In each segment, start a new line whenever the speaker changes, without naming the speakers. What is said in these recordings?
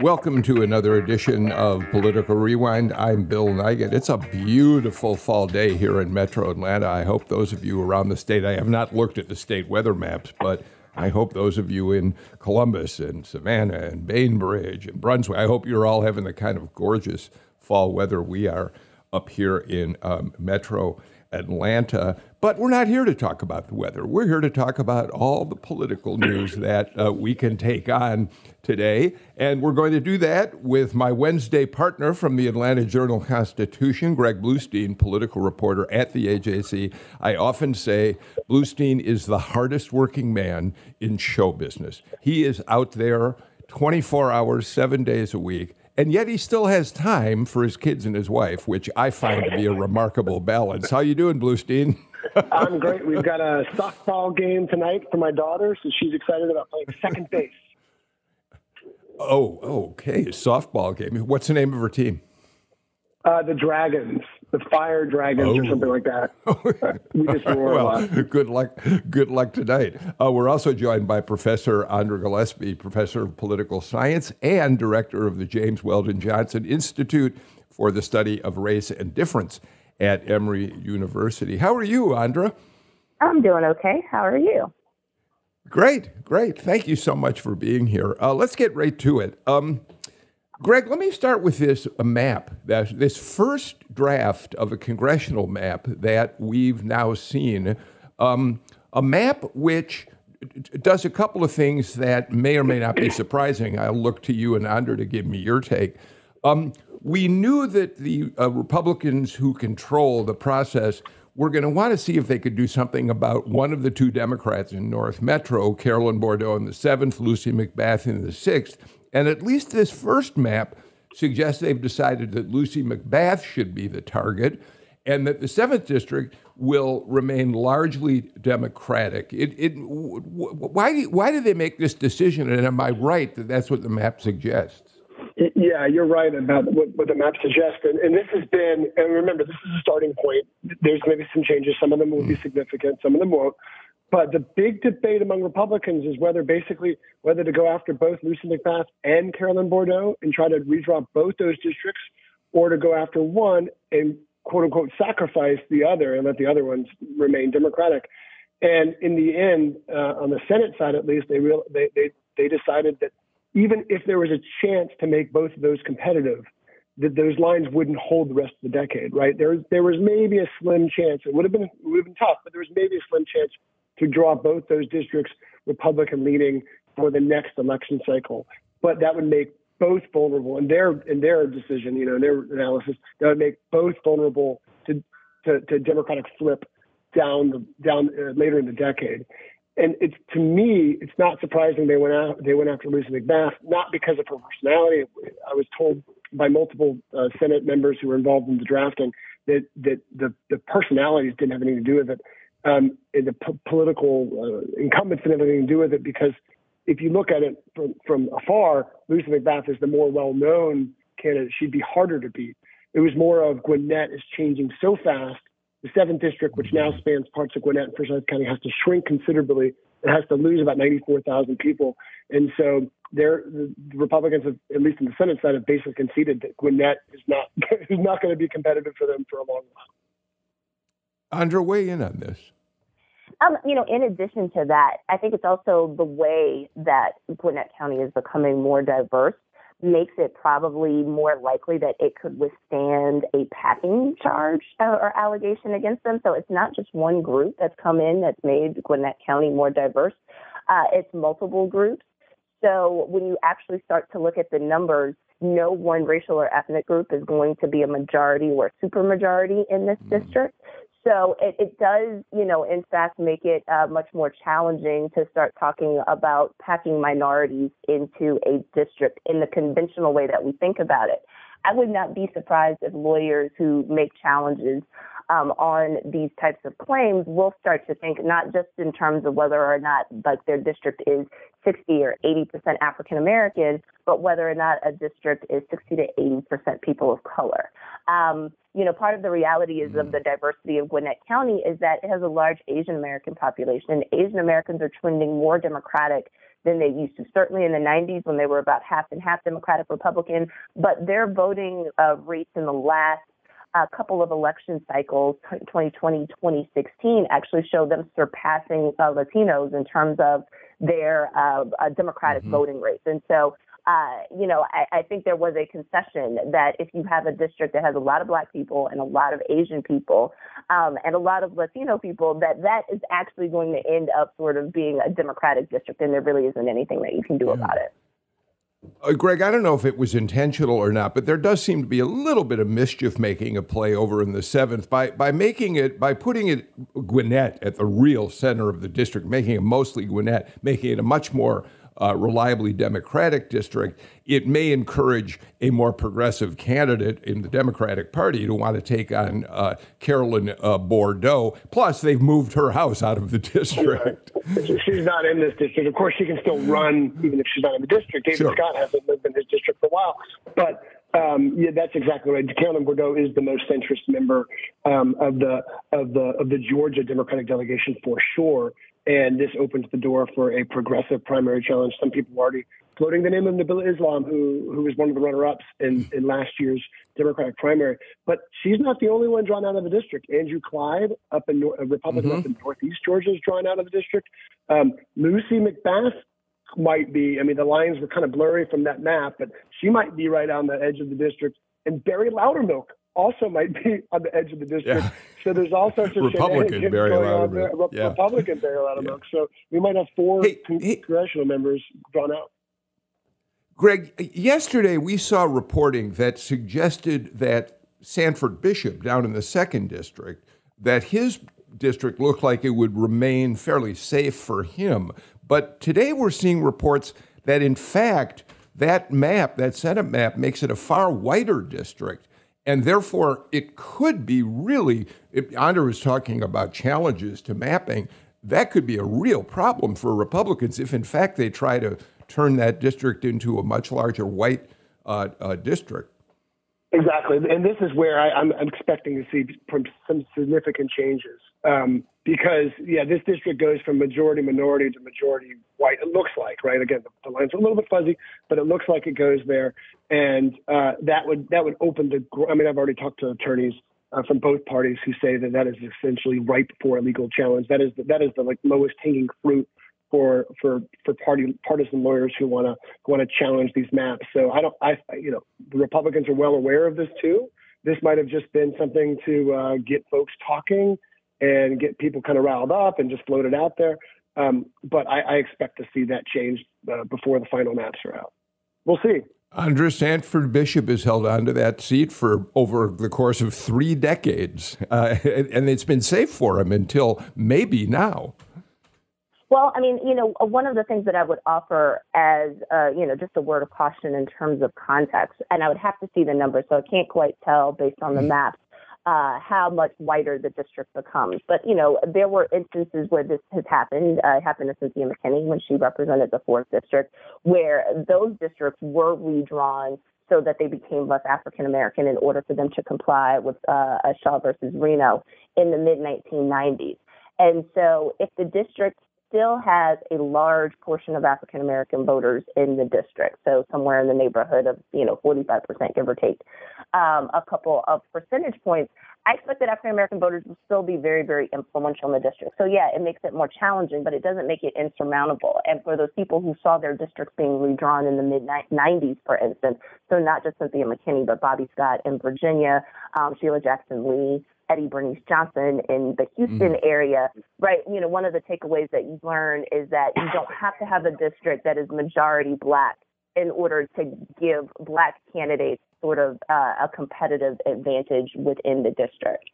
Welcome to another edition of Political Rewind. I'm Bill Nigut. It's a beautiful fall day here in Metro Atlanta. I hope those of you around the state, I have not looked at the state weather maps, but I hope those of you in Columbus and Savannah and Bainbridge and Brunswick, I hope you're all having the kind of gorgeous fall weather we are up here in um, Metro Atlanta. But we're not here to talk about the weather. We're here to talk about all the political news that uh, we can take on today. And we're going to do that with my Wednesday partner from the Atlanta Journal Constitution, Greg Bluestein, political reporter at the AJC. I often say Bluestein is the hardest working man in show business. He is out there 24 hours, seven days a week and yet he still has time for his kids and his wife, which I find to be a remarkable balance. How you doing, Bluestein?
I'm great. We've got a softball game tonight for my daughter, so she's excited about playing second base.
Oh, okay. Softball game. What's the name of her team?
Uh, the Dragons, the Fire Dragons, oh. or something like that. we just roar
well, a lot. good luck. Good luck tonight. Uh, we're also joined by Professor Andra Gillespie, professor of political science and director of the James Weldon Johnson Institute for the Study of Race and Difference at Emory University. How are you, Andra?
I'm doing okay. How are you?
Great, great. Thank you so much for being here. Uh, let's get right to it. Um, Greg, let me start with this map. This first draft of a congressional map that we've now seen, um, a map which does a couple of things that may or may not be surprising. I'll look to you and Andra to give me your take. Um, we knew that the uh, Republicans who control the process were going to want to see if they could do something about one of the two Democrats in North Metro, Carolyn Bordeaux in the seventh, Lucy McBath in the sixth. And at least this first map suggests they've decided that Lucy McBath should be the target and that the 7th District will remain largely Democratic. It, it, why, why they make this decision? And am I right that that's what the map suggests?
Yeah, you're right about what, what the map suggests. And, and, this has been, and remember, this is a starting point. There's maybe some changes. Some of them will be mm. significant, some of them won't. But the big debate among Republicans is whether basically whether to go after both Lucy McBath and Carolyn Bourdeaux and try to redraw both those districts, or to go after one and quote unquote sacrifice the other and let the other ones remain Democratic. And in the end, uh, on the Senate side at least, they, real, they they they decided that even if there was a chance to make both of those competitive, that those lines wouldn't hold the rest of the decade, right? There, there was maybe a slim chance. It would have been, would have been tough, but there was maybe a slim chance to draw both those districts Republican leaning for the next election cycle. But that would make both vulnerable in their in their decision, you know, in their analysis, that would make both vulnerable to to, to Democratic flip down the, down uh, later in the decade. And it's to me, it's not surprising they went out they went after Lucy McBath, not because of her personality. I was told by multiple uh, Senate members who were involved in the drafting that that the the personalities didn't have anything to do with it um, the p- political uh, incumbents didn't have anything to do with it because if you look at it from, from afar, Lucy McBath is the more well-known candidate. She'd be harder to beat. It was more of Gwinnett is changing so fast. The seventh district, which now spans parts of Gwinnett and Forsyth County, has to shrink considerably. It has to lose about 94,000 people, and so there, the Republicans, have, at least in the Senate side, have basically conceded that Gwinnett is not is not going to be competitive for them for a long while.
Andra, weigh in on this.
Um, you know, in addition to that, I think it's also the way that Gwinnett County is becoming more diverse makes it probably more likely that it could withstand a packing charge or allegation against them. So it's not just one group that's come in that's made Gwinnett County more diverse. Uh, it's multiple groups. So when you actually start to look at the numbers, no one racial or ethnic group is going to be a majority or supermajority in this mm. district. So it, it does, you know, in fact, make it uh, much more challenging to start talking about packing minorities into a district in the conventional way that we think about it. I would not be surprised if lawyers who make challenges um, on these types of claims will start to think not just in terms of whether or not like their district is 60 or 80 percent African American, but whether or not a district is 60 to 80 percent people of color. Um, you know, part of the reality is of mm. the diversity of Gwinnett County is that it has a large Asian American population, and Asian Americans are trending more Democratic than they used to. Certainly in the 90s when they were about half and half Democratic Republican, but their voting uh, rates in the last a couple of election cycles, 2020, 2016, actually showed them surpassing uh, Latinos in terms of their uh, uh, Democratic mm-hmm. voting rates. And so, uh, you know, I, I, think there was a concession that if you have a district that has a lot of Black people and a lot of Asian people um, and a lot of Latino people, that that is actually going to end up sort of being a Democratic district, and there really isn't anything that you can do yeah. about it.
Uh, Greg, I don't know if it was intentional or not, but there does seem to be a little bit of mischief making a play over in the seventh by by making it by putting it Gwinnett at the real center of the district, making it mostly Gwinnett, making it a much more uh, reliably Democratic district, it may encourage a more progressive candidate in the Democratic Party to want to take on uh, Carolyn uh, Bourdeaux. Plus, they've moved her house out of the district.
She's not in this district. Of course, she can still run even if she's not in the district. David sure. Scott hasn't lived in his district for a while. But um, yeah, that's exactly right. Carolyn Bordeaux is the most centrist member um, of the of the of the Georgia Democratic delegation for sure and this opens the door for a progressive primary challenge. Some people are already floating the name of Nabila Islam, who who was one of the runner-ups in, in last year's Democratic primary. But she's not the only one drawn out of the district. Andrew Clyde, up in a Republican mm-hmm. up in Northeast Georgia, is drawn out of the district. Um, Lucy McBath might be. I mean, the lines were kind of blurry from that map, but she might be right on the edge of the district. And Barry Loudermilk also might be on the edge of the district. Yeah. So there's all sorts of
Republican Barry Loudermilk.
Yeah. Republican Barry Loudermilk. Yeah. So we might have four hey, congressional hey, members drawn out.
Greg, yesterday we saw reporting that suggested that Sanford Bishop down in the second district, that his district looked like it would remain fairly safe for him. But today we're seeing reports that in fact that map, that Senate map, makes it a far whiter district. And therefore, it could be really, if Andra was talking about challenges to mapping, that could be a real problem for Republicans if, in fact, they try to turn that district into a much larger white uh, uh, district.
Exactly. And this is where I, am expecting to see some significant changes. Um, because, yeah, this district goes from majority minority to majority white. It looks like, right? Again, the, the lines are a little bit fuzzy, but it looks like it goes there. And uh, that would that would open the. I mean, I've already talked to attorneys uh, from both parties who say that that is essentially ripe for a legal challenge. That is the, that is the like lowest hanging fruit for for for party partisan lawyers who want to want to challenge these maps. So I don't I you know the Republicans are well aware of this too. This might have just been something to uh, get folks talking and get people kind of riled up and just float it out there. Um, but I, I, expect to see that change uh, before the final maps are out. We'll see.
Andra Sanford Bishop has held onto that seat for over the course of three decades, uh, and it's been safe for him until maybe now.
Well, I mean, you know, one of the things that I would offer as, uh, you know, just a word of caution in terms of context, and I would have to see the numbers, so I can't quite tell based on the mm-hmm. maps uh, how much whiter the district becomes. But, you know, there were instances where this has happened. Uh, it happened to Cynthia McKinney when she represented the 4th District, where those districts were redrawn so that they became less African American in order for them to comply with uh, Shaw versus Reno in the mid 1990s. And so if the district still has a large portion of African American voters in the district, so somewhere in the neighborhood of you know 45 percent, give or take, um, a couple of percentage points. I expect that African American voters will still be very, very influential in the district. So yeah, it makes it more challenging, but it doesn't make it insurmountable. And for those people who saw their districts being redrawn in the mid 90s, for instance, so not just Cynthia McKinney, but Bobby Scott in Virginia, um, Sheila Jackson Lee, Eddie Bernice Johnson in the Houston mm-hmm. area, right? You know, one of the takeaways that you learn is that you don't have to have a district that is majority black in order to give black candidates sort of uh, a competitive advantage within the district.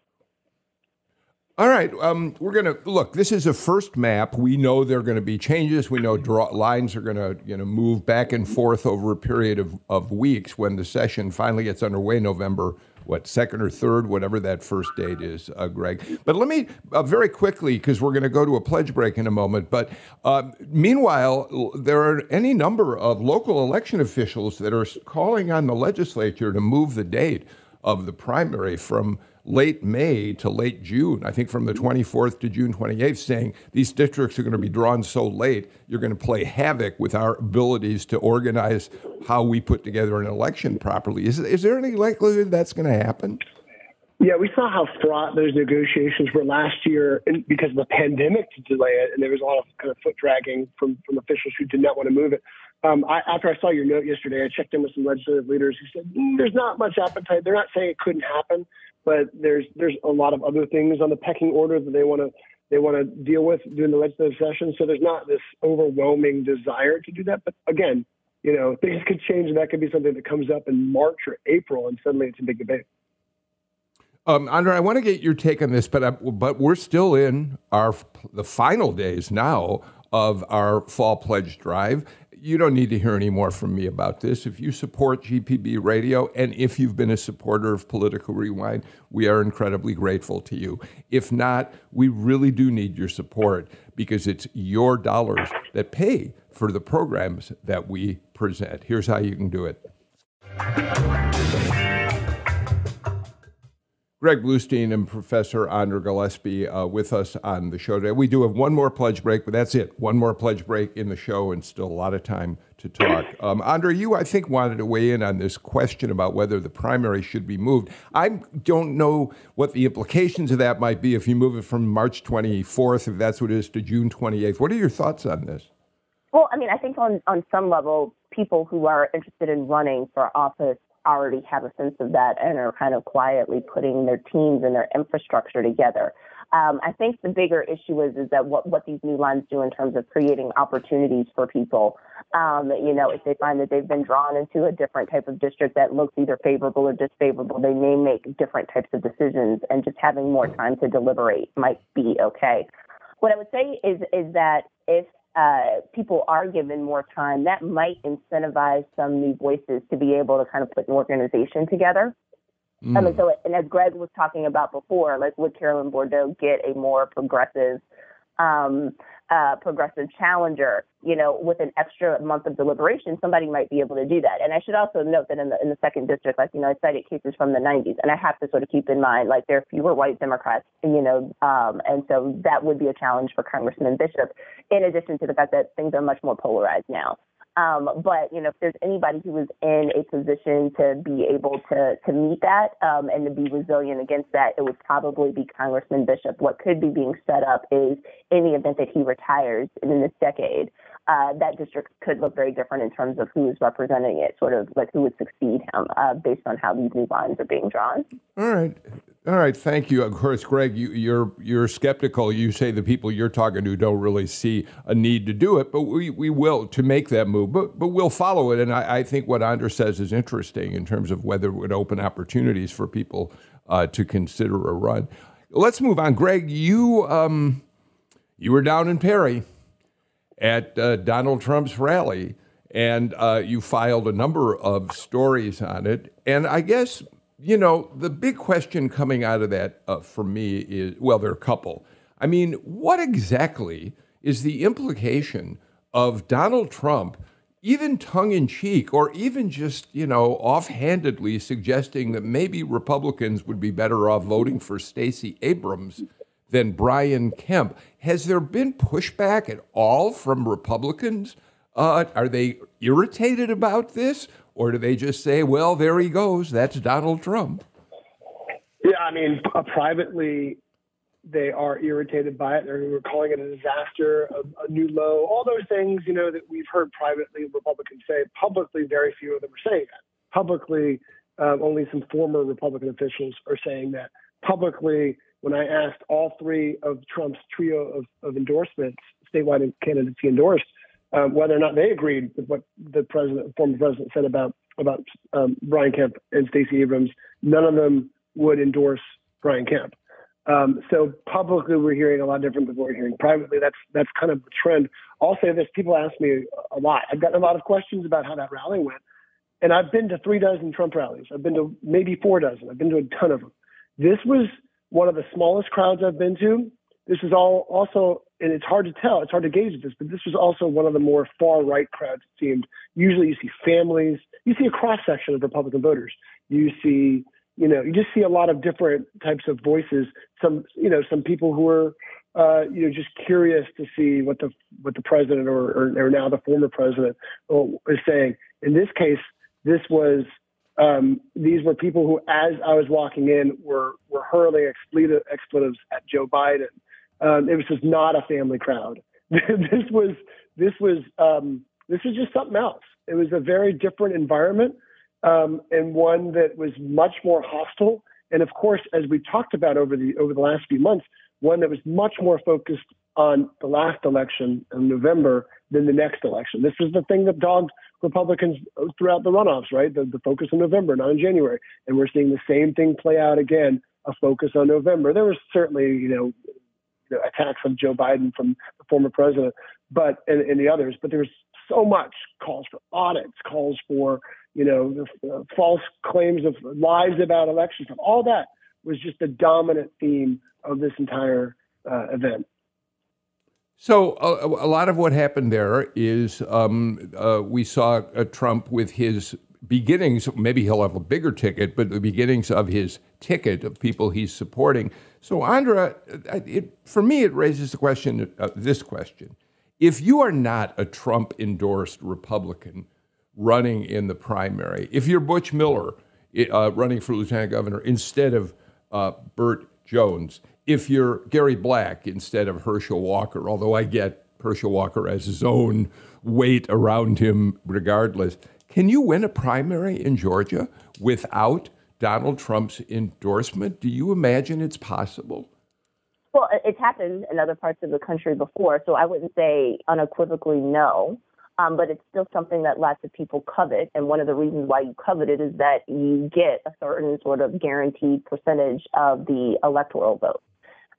All right, um, we're going to look. This is a first map. We know there are going to be changes. We know draw, lines are going to you know move back and forth over a period of, of weeks when the session finally gets underway November what second or third, whatever that first date is, uh, Greg. But let me uh, very quickly because we're going to go to a pledge break in a moment. But uh, meanwhile, there are any number of local election officials that are calling on the legislature to move the date of the primary from late May to late June, I think from the 24th to June 28th, saying these districts are going to be drawn so late, you're going to play havoc with our abilities to organize how we put together an election properly. Is, is there any likelihood that's going to happen?
Yeah, we saw how fraught those negotiations were last year because of the pandemic to delay it, and there was a lot of kind of foot dragging from, from officials who did not want to move it. Um, I, after I saw your note yesterday, I checked in with some legislative leaders who said mm, there's not much appetite. They're not saying it couldn't happen, but there's there's a lot of other things on the pecking order that they want to they want to deal with during the legislative session. So there's not this overwhelming desire to do that. But again, you know, things could change, and that could be something that comes up in March or April, and suddenly it's a big debate.
Um, Andra, I want to get your take on this, but I, but we're still in our the final days now of our fall pledge drive, you don't need to hear any more from me about this. If you support GPB Radio and if you've been a supporter of Political Rewind, we are incredibly grateful to you. If not, we really do need your support because it's your dollars that pay for the programs that we present. Here's how you can do it. Greg Bluestein and Professor Andra Gillespie uh, with us on the show today. We do have one more pledge break, but that's it. One more pledge break in the show and still a lot of time to talk. Um, Andra, you, I think, wanted to weigh in on this question about whether the primary should be moved. I don't know what the implications of that might be if you move it from March 24th, if that's what it is, to June 28th. What are your thoughts on this?
Well, I mean, I think on, on some level, people who are interested in running for office already have a sense of that and are kind of quietly putting their teams and their infrastructure together. Um, I think the bigger issue is is that what, what these new lines do in terms of creating opportunities for people. Um, you know, if they find that they've been drawn into a different type of district that looks either favorable or disfavorable, they may make different types of decisions, and just having more time to deliberate might be okay. What I would say is is that if uh, people are given more time, that might incentivize some new voices to be able to kind of put an organization together. Mm. I mean, so, and as Greg was talking about before, like would Carolyn Bourdeaux get a more progressive um, uh, progressive challenger, you know, with an extra month of deliberation, somebody might be able to do that. And I should also note that in the in the second district, like you know, I cited cases from the 90s, and I have to sort of keep in mind like there are fewer white Democrats, you know, um, and so that would be a challenge for Congressman Bishop. In addition to the fact that things are much more polarized now. Um, but you know, if there's anybody who is in a position to be able to to meet that um, and to be resilient against that, it would probably be Congressman Bishop. What could be being set up is in the event that he retires in this decade, uh, that district could look very different in terms of who is representing it, sort of like who would succeed him uh, based on how these new lines are being drawn.
All right. All right, thank you. Of course, Greg, you, you're you're skeptical. You say the people you're talking to don't really see a need to do it, but we, we will to make that move. But but we'll follow it, and I, I think what Andra says is interesting in terms of whether it would open opportunities for people uh, to consider a run. Let's move on, Greg. You um, you were down in Perry at uh, Donald Trump's rally, and uh, you filed a number of stories on it. And I guess you know, the big question coming out of that uh, for me is well, there are a couple. I mean, what exactly is the implication of Donald Trump, even tongue in cheek, or even just, you know, offhandedly suggesting that maybe Republicans would be better off voting for Stacey Abrams than Brian Kemp? Has there been pushback at all from Republicans? Uh, are they irritated about this? Or do they just say, well, there he goes, that's Donald Trump?
Yeah, I mean, uh, privately, they are irritated by it. They're calling it a disaster, a, a, new low, all those things, you know, that we've heard privately Republicans say. Publicly, very few of them are saying that. Publicly, um, only some former Republican officials are saying that. Publicly, when I asked all three of Trump's trio of, of endorsements, statewide candidates he endorsed, um, whether or not they agreed with what the president, former president, said about about um, Brian Kemp and Stacey Abrams. None of them would endorse Brian Kemp. Um, so publicly, we're hearing a lot different than what we're hearing privately. That's that's kind of the trend. I'll say this: people ask me a lot. I've gotten a lot of questions about how that rally went, and I've been to three dozen Trump rallies. I've been to maybe four dozen. I've been to a ton of them. This was one of the smallest crowds I've been to. This is all also, and it's hard to tell, it's hard to gauge this, but this was also one of the more far right crowds, it seemed. Usually you see families, you see a cross section of Republican voters. You see, you know, you just see a lot of different types of voices. Some, you know, some people who are, uh, you know, just curious to see what the what the president or, or, or now the former president uh, is saying. In this case, this was um, these were people who, as I was walking in, were were hurling expletive, expletives at Joe Biden. Um, it was just not a family crowd. this was this was um, this was just something else. It was a very different environment um, and one that was much more hostile. And of course, as we talked about over the over the last few months, one that was much more focused on the last election in November than the next election. This was the thing that dogged Republicans throughout the runoffs, right? The, the focus in November, not in January. And we're seeing the same thing play out again, a focus on November. There was certainly, you know, know attacks on Joe Biden from the former president, but and, and the others, but there was so much calls for audits, calls for, you know, the, uh, false claims of lies about elections, all that was just the dominant theme of this entire uh, event.
So a, a, lot of what happened there is um, uh, we saw uh, Trump with his beginnings. Maybe he'll have a bigger ticket, but the beginnings of his ticket of people he's supporting. So Andra, it, for me, it raises the question: uh, this question: If you are not a Trump endorsed Republican running in the primary, if you're Butch Miller uh, running for lieutenant governor instead of uh, Burt Jones if you're Gary Black instead of Herschel Walker, although I get Herschel Walker as his own weight around him regardless. Can you win a primary in Georgia without Donald Trump's endorsement? Do you imagine it's possible?
Well, it's happened in other parts of the country before, so I wouldn't say unequivocally no. Um, but it's still something that lots of people covet. And one of the reasons why you covet it is that you get a certain sort of guaranteed percentage of the electoral vote.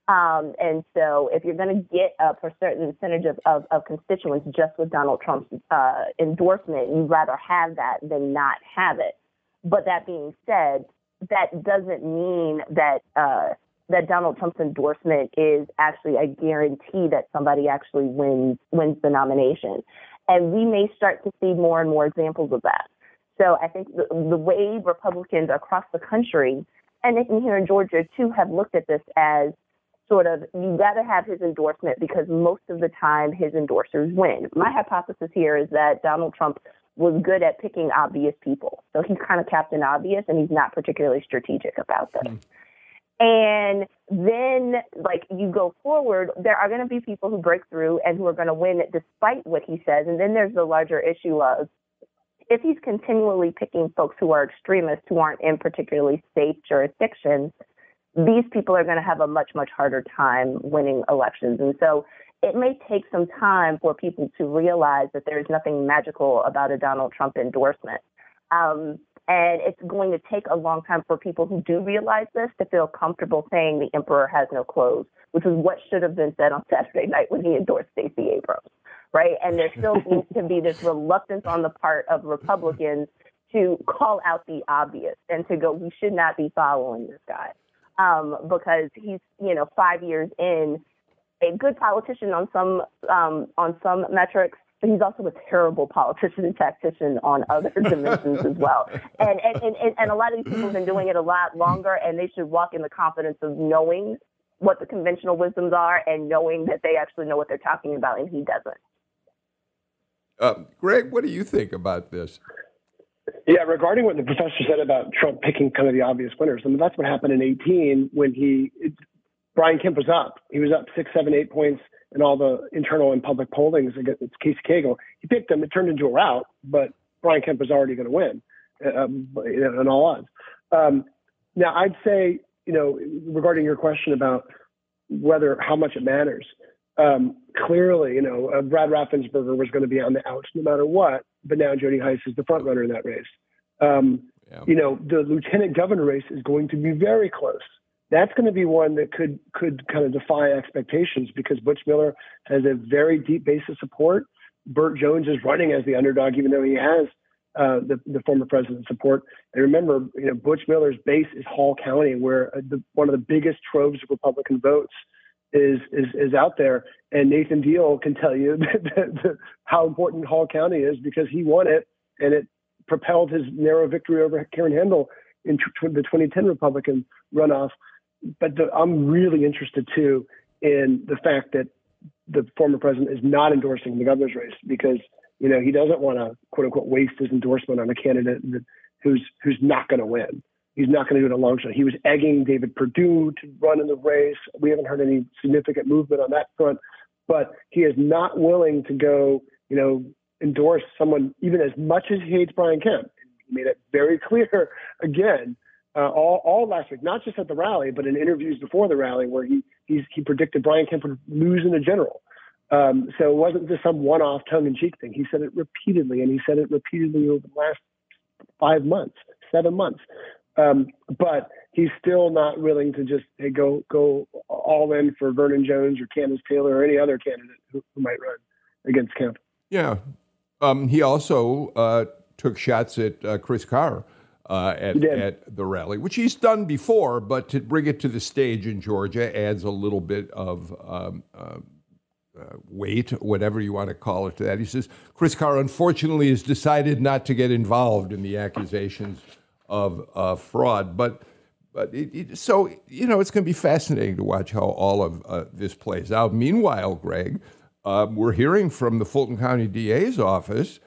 Um, and so, if you're going to get a certain percentage of, of, of, constituents just with Donald Trump's uh, endorsement, you'd rather have that than not have it. But that being said, that doesn't mean that uh, that Donald Trump's endorsement is actually a guarantee that somebody actually wins wins the nomination. And we may start to see more and more examples of that. So I think the, the way Republicans across the country, and here in Georgia too, have looked at this as sort of you got to have his endorsement because most of the time his endorsers win. My hypothesis here is that Donald Trump was good at picking obvious people. So he's kind of Captain Obvious and he's not particularly strategic about this. Mm. And then, like, you go forward, there are going to be people who break through and who are going to win despite what he says. And then there's the larger issue of if he's continually picking folks who are extremists who aren't in particularly safe jurisdictions, these people are going to have a much, much harder time winning elections. And so it may take some time for people to realize that there's nothing magical about a Donald Trump endorsement. Um, and it's going to take a long time for people who do realize this to feel comfortable saying the emperor has no clothes, which was what should have been said on Saturday night when he endorsed Stacey Abrams, right? And there still needs to be this reluctance on the part of Republicans to call out the obvious and to go, we should not be following this guy um, because he's you know five years in, a good politician on some um, on some metrics. But he's also a terrible politician and tactician on other dimensions as well. And and, and and a lot of these people have been doing it a lot longer, and they should walk in the confidence of knowing what the conventional wisdoms are and knowing that they actually know what they're talking about, and he doesn't.
Uh, Greg, what do you think about this?
Yeah, regarding what the professor said about Trump picking kind of the obvious winners, I mean, that's what happened in 18 when he, it, Brian Kemp was up. He was up six, seven, eight points in all the internal and public pollings against Casey Cagle. He picked him. It turned into a rout, but Brian Kemp was already going to win uh, um, in all odds. Um, now, I'd say, you know, regarding your question about whether how much it matters, um, clearly, you know, uh, Brad Raffensperger was going to be on the outs no matter what, but now Jody Hice is the front runner in that race. Um, yeah. You know, the lieutenant governor race is going to be very close. That's going to be one that could could kind of defy expectations because Butch Miller has a very deep base of support. Burt Jones is running as the underdog, even though he has uh, the, the former president's support. And remember, you know, Butch Miller's base is Hall County, where uh, the, one of the biggest troves of Republican votes is is, is out there. And Nathan Deal can tell you how important Hall County is because he won it, and it propelled his narrow victory over Karen Handel in the 2010 Republican runoff. But the, I'm really interested too in the fact that the former president is not endorsing the governor's race because you know he doesn't want to quote unquote waste his endorsement on a candidate who's who's not going to win. He's not going to do it a long shot. He was egging David Perdue to run in the race. We haven't heard any significant movement on that front, but he is not willing to go, you know, endorse someone even as much as he hates Brian Kemp. He made it very clear again uh, all, all last week, not just at the rally, but in interviews before the rally, where he he predicted Brian Kemp would lose in the general. Um, so it wasn't just some one-off tongue-in-cheek thing. He said it repeatedly, and he said it repeatedly over the last five months, seven months. Um, but he's still not willing to just hey, go go all in for Vernon Jones or Kandiss Taylor or any other candidate who, who might run against Kemp.
Yeah, um, he also uh, took shots at uh, Chris Carr uh, at, at, the rally, which he's done before, but to bring it to the stage in Georgia adds a little bit of um, uh, uh, weight, whatever you want to call it, to that. He says Chris Carr, unfortunately, has decided not to get involved in the accusations of uh, fraud. But, but it, it, so, you know, it's going to be fascinating to watch how all of uh, this plays out. Meanwhile, Greg, um, we're hearing from the Fulton County DA's office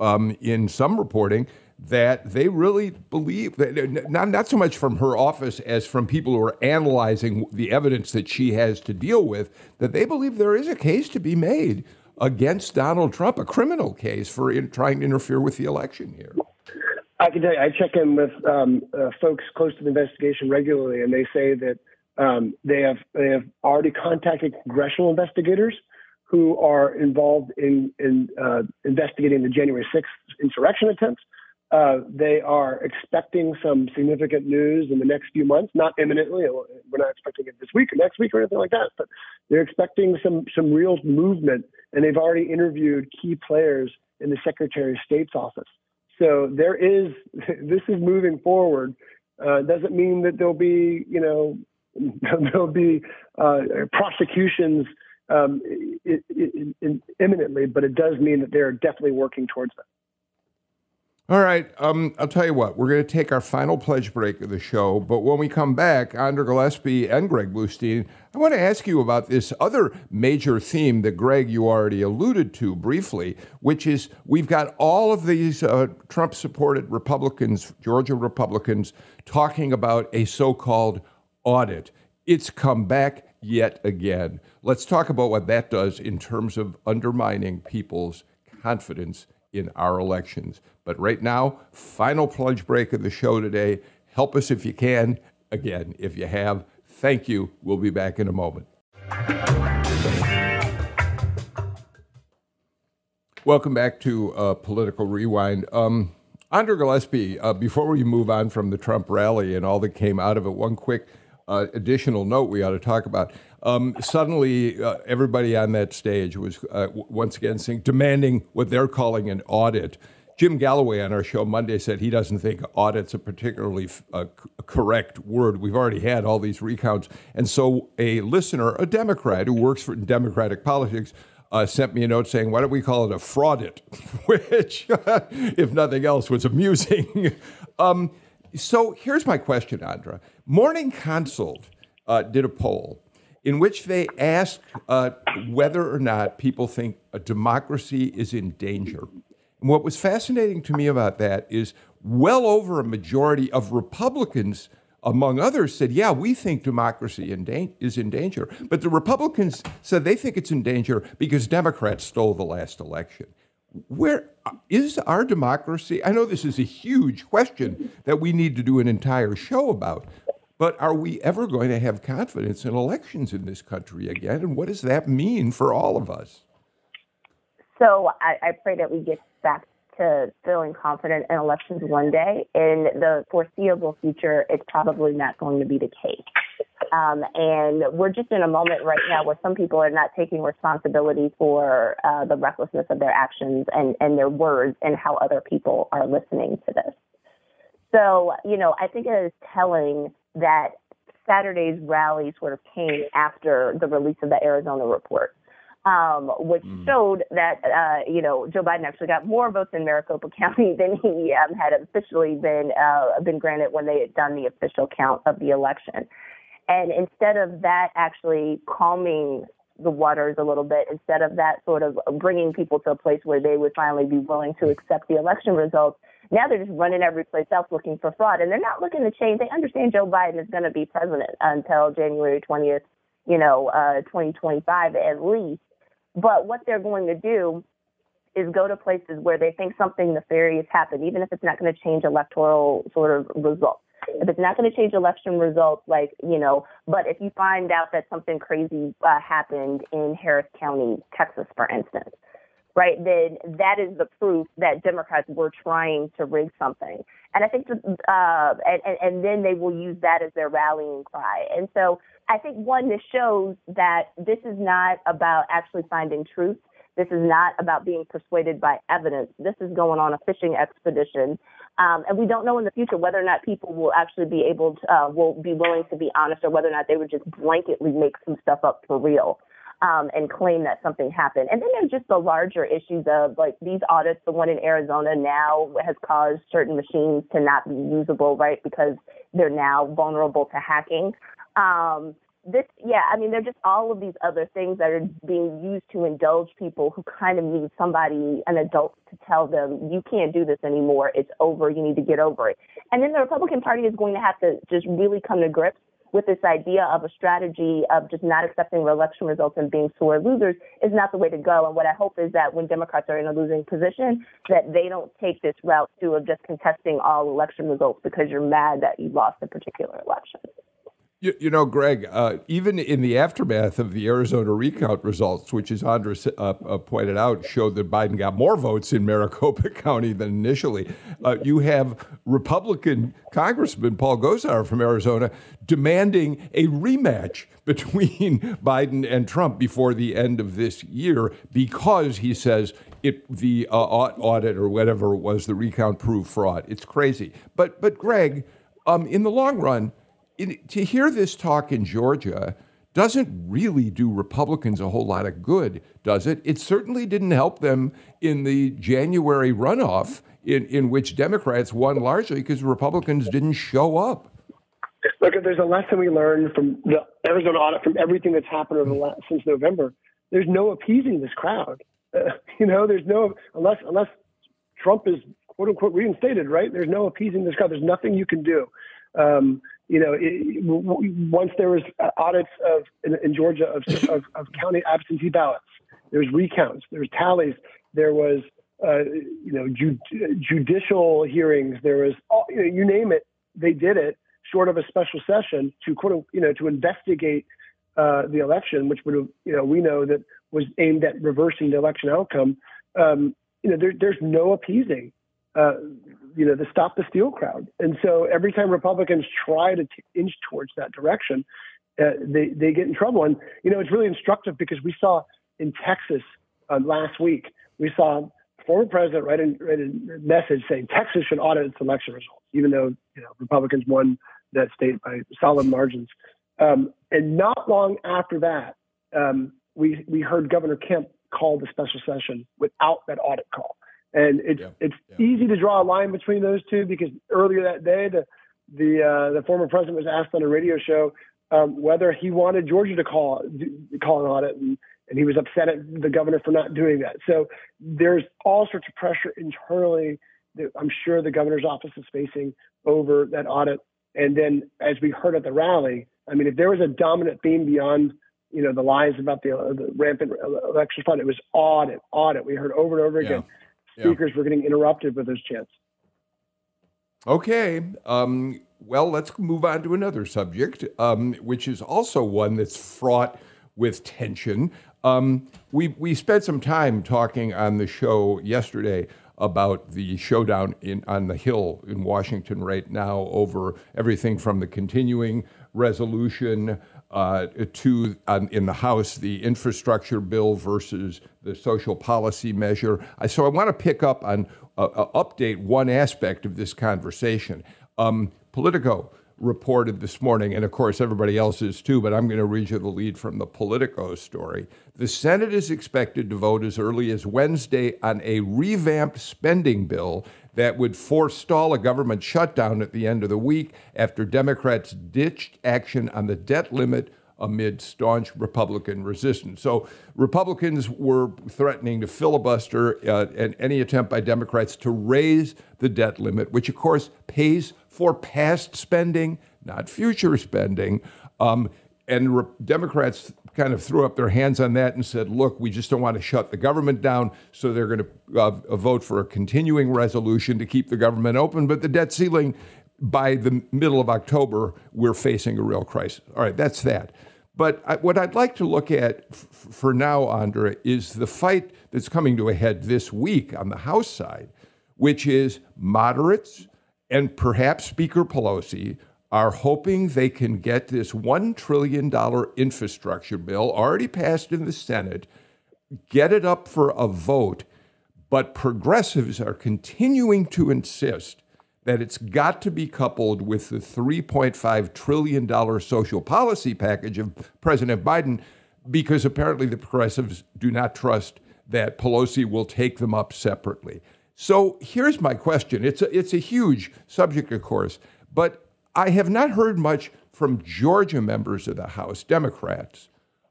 um, in some reporting that they really believe that not, not so much from her office as from people who are analyzing the evidence that she has to deal with, that they believe there is a case to be made against Donald Trump, a criminal case for in, trying to interfere with the election here.
I can tell you, I check in with um, uh, folks close to the investigation regularly, and they say that um, they have they have already contacted congressional investigators who are involved in in uh, investigating the January 6th insurrection attempts. Uh, they are expecting some significant news in the next few months, not imminently. We're not expecting it this week or next week or anything like that, but they're expecting some some real movement, and they've already interviewed key players in the Secretary of State's office. So there is this is moving forward. Uh, doesn't mean that there'll be you know there'll be uh, prosecutions um, in, in, imminently, but it does mean that they're definitely working towards that.
All right. Um, I'll tell you what, we're going to take our final pledge break of the show. But when we come back, Andra Gillespie and Greg Bluestein, I want to ask you about this other major theme that, Greg, you already alluded to briefly, which is we've got all of these uh, Trump supported Republicans, Georgia Republicans, talking about a so called audit. It's come back yet again. Let's talk about what that does in terms of undermining people's confidence in our elections. But right now, final pledge break of the show today. Help us if you can. Again, if you have, thank you. We'll be back in a moment. Welcome back to uh, Political Rewind. Um, Andra Gillespie, uh, before we move on from the Trump rally and all that came out of it, one quick uh, additional note we ought to talk about. Um, suddenly, uh, everybody on that stage was uh, once again saying, demanding what they're calling an audit. Jim Galloway on our show Monday said he doesn't think audit's a particularly uh, correct word. We've already had all these recounts. And so a listener, a Democrat who works for Democratic politics, uh, sent me a note saying, why don't we call it a fraudit? Which, if nothing else, was amusing. um, so here's my question, Andra. Morning Consult uh, did a poll in which they ask uh, whether or not people think a democracy is in danger. And what was fascinating to me about that is well over a majority of Republicans, among others, said, Yeah, we think democracy in da- is in danger. But the Republicans said they think it's in danger because Democrats stole the last election. Where is our democracy? I know this is a huge question that we need to do an entire show about, but are we ever going to have confidence in elections in this country again? And what does that mean for all of us?
So I, I pray that we get back to feeling confident in elections one day. In the foreseeable future, it's probably not going to be the case. Um, and we're just in a moment right now where some people are not taking responsibility for uh, the recklessness of their actions and, and their words and how other people are listening to this. So, you know, I think it is telling that Saturday's rally sort of came after the release of the Arizona report um, which mm. showed that uh, you know Joe Biden actually got more votes in Maricopa County than he um, had officially been uh, been granted when they had done the official count of the election. And instead of that actually calming the waters a little bit, instead of that sort of bringing people to a place where they would finally be willing to accept the election results, now they're just running every place else looking for fraud. And they're not looking to change. They understand Joe Biden is going to be president until January 20th, you know, uh, 2025 at least. But what they're going to do is go to places where they think something nefarious happened, even if it's not going to change electoral sort of results. If it's not going to change election results, like, you know, but if you find out that something crazy uh, happened in Harris County, Texas, for instance, right, then that is the proof that Democrats were trying to rig something. And I think, uh, and, and then they will use that as their rallying cry. And so I think one, this shows that this is not about actually finding truth. This is not about being persuaded by evidence. This is going on a fishing expedition. Um, and we don't know in the future whether or not people will actually be able to, uh, will be willing to be honest or whether or not they would just blanketly make some stuff up for real. Um, and claim that something happened. And then there's just the larger issues of like these audits. The one in Arizona now has caused certain machines to not be usable, right? Because they're now vulnerable to hacking. Um, this, yeah, I mean, they're just all of these other things that are being used to indulge people who kind of need somebody, an adult, to tell them, you can't do this anymore. It's over. You need to get over it. And then the Republican Party is going to have to just really come to grips with this idea of a strategy of just not accepting election results and being sore losers is not the way to go. And what I hope is that when Democrats are in a losing position, that they don't take this route to of just contesting all election results because you're mad that you lost a particular election.
You, you know, Greg, uh, even in the aftermath of the Arizona recount results, which, as Andra's uh, uh, pointed out, showed that Biden got more votes in Maricopa County than initially, uh, you have Republican Congressman Paul Gosar from Arizona demanding a rematch between Biden and Trump before the end of this year because he says it the uh, audit or whatever was, the recount proved fraud. It's crazy. But, but Greg, um, in the long run, to hear this talk in Georgia doesn't really do Republicans a whole lot of good, does it? It certainly didn't help them in the January runoff, in, in which Democrats won largely because Republicans didn't show up.
Look, there's a lesson we learned from the Arizona audit, from everything that's happened over the last, since November. There's no appeasing this crowd. Uh, you know, there's no unless unless Trump is quote unquote reinstated, right? There's no appeasing this crowd. There's nothing you can do. Um, you know, it, once there was audits of in, in Georgia of, of, of, county absentee ballots, there was recounts, there was tallies, there was uh, you know ju- judicial hearings, there was all, you, know, you name it, they did it short of a special session to quote you know to investigate uh, the election, which would you know we know that was aimed at reversing the election outcome. Um, you know, there, there's no appeasing uh, you know, the stop the steal crowd. And so every time Republicans try to t- inch towards that direction, uh, they they get in trouble. And you know, it's really instructive because we saw in Texas uh, last week, we saw former president write a, write a message saying Texas should audit its election results, even though you know Republicans won that state by solid margins. Um, and not long after that, um, we we heard Governor Kemp call the special session without that audit call. And it's yeah, it's yeah. easy to draw a line between those two because earlier that day, the the uh, the former president was asked on a radio show um, whether he wanted Georgia to call call an audit, and, and he was upset at the governor for not doing that. So there's all sorts of pressure internally that I'm sure the governor's office is facing over that audit. And then, as we heard at the rally, I mean, if there was a dominant theme beyond you know the lies about the, uh, the rampant election fraud, it was audit, audit. We heard over and over again. Yeah speakers yeah. were getting interrupted with those chants.
Okay. Um, well, let's move on to another subject, um, which is also one that's fraught with tension. Um, we we spent some time talking on the show yesterday about the showdown in on the Hill in Washington right now over everything from the continuing resolution uh, to um, in the House the infrastructure bill versus the social policy measure. So I want to pick up on uh, uh, update one aspect of this conversation. Um, Politico reported this morning, and of course everybody else is too, but I'm going to read you the lead from the Politico story. The Senate is expected to vote as early as Wednesday on a revamped spending bill that would forestall a government shutdown at the end of the week after Democrats ditched action on the debt limit amid staunch Republican resistance. So Republicans were threatening to filibuster uh, any attempt by Democrats to raise the debt limit, which of course pays for past spending, not future spending. Um, and re- Democrats kind of threw up their hands on that and said, look, we just don't want to shut the government down. So they're going to uh, vote for a continuing resolution to keep the government open. But the debt ceiling, by the middle of October, we're facing a real crisis. All right, that's that. But I, what I'd like to look at f- for now, Andra, is the fight that's coming to a head this week on the House side, which is moderates and perhaps Speaker Pelosi are hoping they can get this $1 trillion infrastructure bill already passed in the Senate, get it up for a vote, but progressives are continuing to insist that it's got to be coupled with the $3.5 trillion social policy package of President Biden because apparently the progressives do not trust that Pelosi will take them up separately. So here's my question. It's a, it's a huge subject, of course, but I have not heard much from Georgia members of the House, Democrats,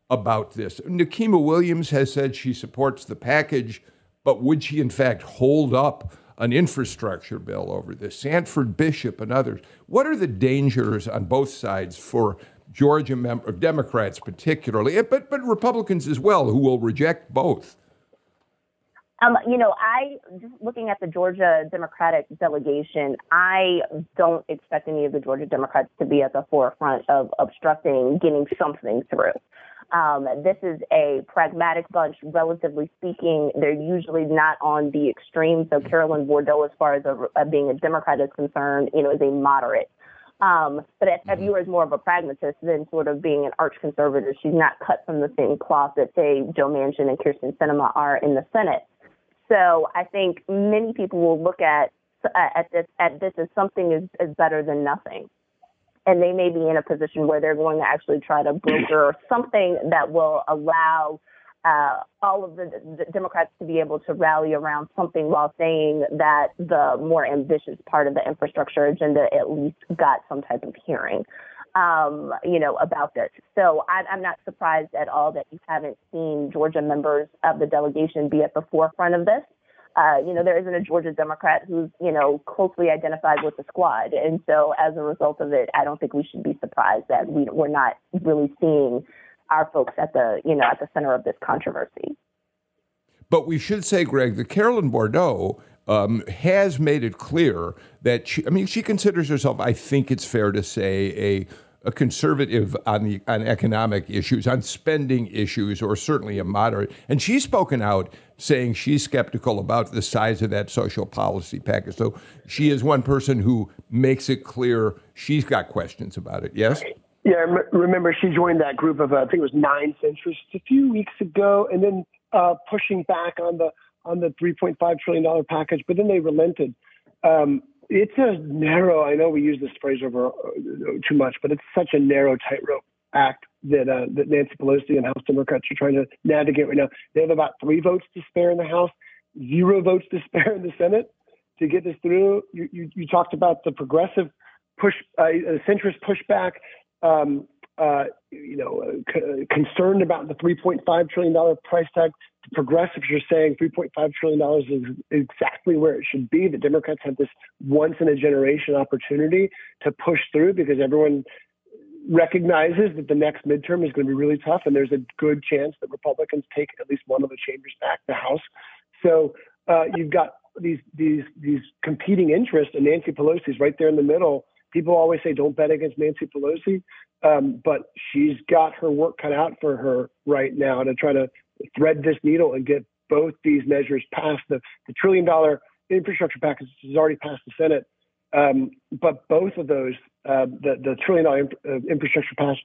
about this. Nikema Williams has said she supports the package, but would she in fact hold up an infrastructure bill over this? Sanford Bishop and others. What are the dangers on both sides for Georgia mem- Democrats particularly, eh, but but Republicans as well, who will reject both?
Um, you know, I just looking at the Georgia Democratic delegation, I don't expect any of the Georgia Democrats to be at the forefront of obstructing getting something through. Um, this is a pragmatic bunch, relatively speaking. They're usually not on the extreme. So Carolyn Bourdeaux, as far as a, a being a Democrat is concerned, you know, is a moderate. Um, but if, if you are more of a pragmatist than sort of being an arch conservative, she's not cut from the same cloth that say Joe Manchin and Kyrsten Sinema are in the Senate. So I think many people will look at at this at this as something is, is better than nothing. And they may be in a position where they're going to actually try to broker something that will allow uh, all of the, the, Democrats to be able to rally around something while saying that the more ambitious part of the infrastructure agenda at least got some type of hearing um, you know, about this. So I, I'm not surprised at all that you haven't seen Georgia members of the delegation be at the forefront of this. Uh, you know, there isn't a Georgia Democrat who's, you know, closely identified with the squad. And so as a result of it, I don't think we should be surprised that we, we're not really seeing our folks at the, you know, at the center of this controversy.
But we should say, Greg, that Carolyn Bourdeaux um, has made it clear that she, I mean, she considers herself, I think it's fair to say, a a conservative on the on economic issues, on spending issues, or certainly a moderate. And she's spoken out saying she's skeptical about the size of that social policy package. So she is one person who makes it clear she's got questions about it. Yes.
Yeah, remember she joined that group of uh, I think it was nine centrists a few weeks ago, and then uh, pushing back on the on the 3.5 trillion dollar package, but then they relented. Um, it's a narrow. I know we use this phrase over uh, too much, but it's such a narrow tightrope act that uh, that Nancy Pelosi and House Democrats are trying to navigate right now. They have about three votes to spare in the House, zero votes to spare in the Senate to get this through. You you, you talked about the progressive push, uh, centrist pushback. Um, uh, you know, uh, c- concerned about the 3.5 trillion dollar price tag. Progressives are saying 3.5 trillion dollars is exactly where it should be. The Democrats have this once in a generation opportunity to push through because everyone recognizes that the next midterm is going to be really tough, and there's a good chance that Republicans take at least one of the chambers back, the House. So uh, you've got these these these competing interests, and Nancy Pelosi's right there in the middle people always say don't bet against Nancy Pelosi, um, but she's got her work cut out for her right now to try to thread this needle and get both these measures passed. The, the trillion dollar infrastructure package has already passed the Senate. Um, but both of those, uh, the, the trillion dollar uh, infrastructure pass-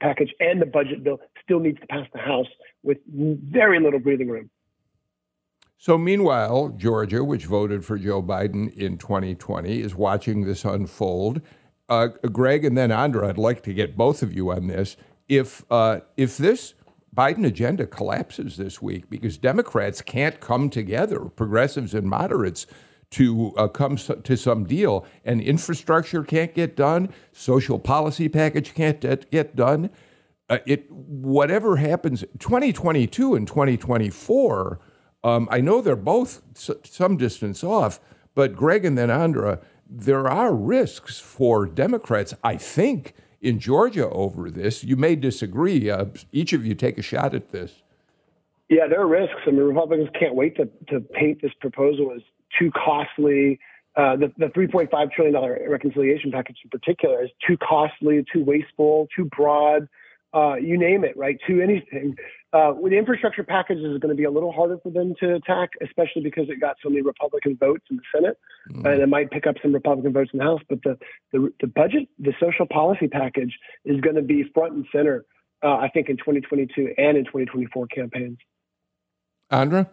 package and the budget bill, still needs to pass the House with very little breathing room.
So, meanwhile, Georgia, which voted for Joe Biden in 2020, is watching this unfold. Uh, Greg and then Andra, I'd like to get both of you on this. If uh, if this Biden agenda collapses this week because Democrats can't come together, progressives and moderates, to uh, come to some deal, and infrastructure can't get done, social policy package can't get done. Uh, it whatever happens, 2022 and 2024. Um, I know they're both some distance off, but Greg and then Andra, there are risks for Democrats. I think in Georgia over this. You may disagree. Uh, each of you take a shot at this.
Yeah, there are risks. I mean, Republicans can't wait to, to paint this proposal as too costly. Uh, the, the $3.5 trillion reconciliation package in particular is too costly, too wasteful, too broad, uh, you name it, right? To anything. Uh, with the infrastructure package is going to be a little harder for them to attack, especially because it got so many Republican votes in the Senate, mm. and it might pick up some Republican votes in the House. But the the, the budget, the social policy package, is going to be front and center, uh, I think, in 2022 and in 2024 campaigns.
Andra.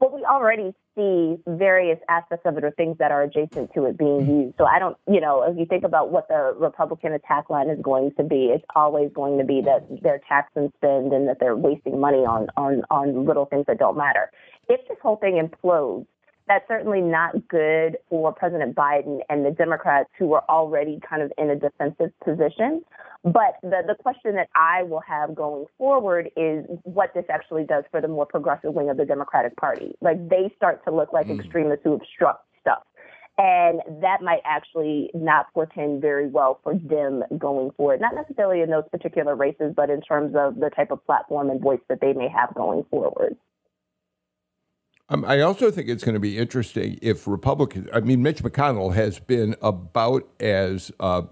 Well, we already see various aspects of it or things that are adjacent to it being mm-hmm. used. So I don't, you know, if you think about what the Republican attack line is going to be, it's always going to be that they're tax and spend and that they're wasting money on on on little things that don't matter. If this whole thing implodes, that's certainly not good for President Biden and the Democrats who are already kind of in a defensive position. But the, the question that I will have going forward is what this actually does for the more progressive wing of the Democratic Party. Like they start to look like mm. extremists who obstruct stuff. And that might actually not portend very well for them going forward, not necessarily in those particular races, but in terms of the type of platform and voice that they may have going forward.
Um, I also think it's going to be interesting if Republicans, I mean, Mitch McConnell has been about as uh,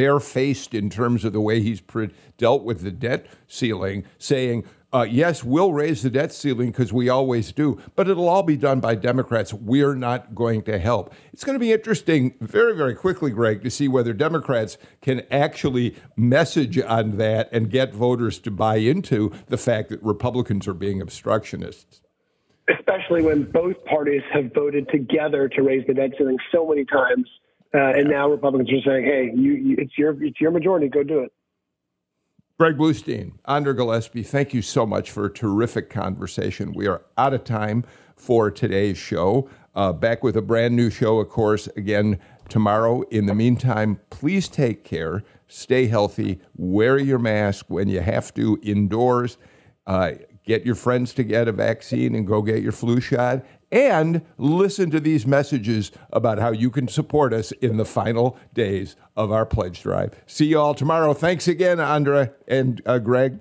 barefaced in terms of the way he's pre- dealt with the debt ceiling, saying, uh, yes, we'll raise the debt ceiling because we always do, but it'll all be done by Democrats. We're not going to help. It's going to be interesting, very, very quickly, Greg, to see whether Democrats can actually message on that and get voters to buy into the fact that Republicans are being obstructionists.
Especially when both parties have voted together to raise the debt ceiling so many times uh, and now Republicans are saying, "Hey, you, you, it's your it's your majority. Go do it."
Greg Bluestein, Andra Gillespie, thank you so much for a terrific conversation. We are out of time for today's show. Uh, back with a brand new show, of course, again tomorrow. In the meantime, please take care, stay healthy, wear your mask when you have to indoors. Uh, get your friends to get a vaccine and go get your flu shot and listen to these messages about how you can support us in the final days of our pledge drive. See you all tomorrow. Thanks again, Andra and uh, Greg.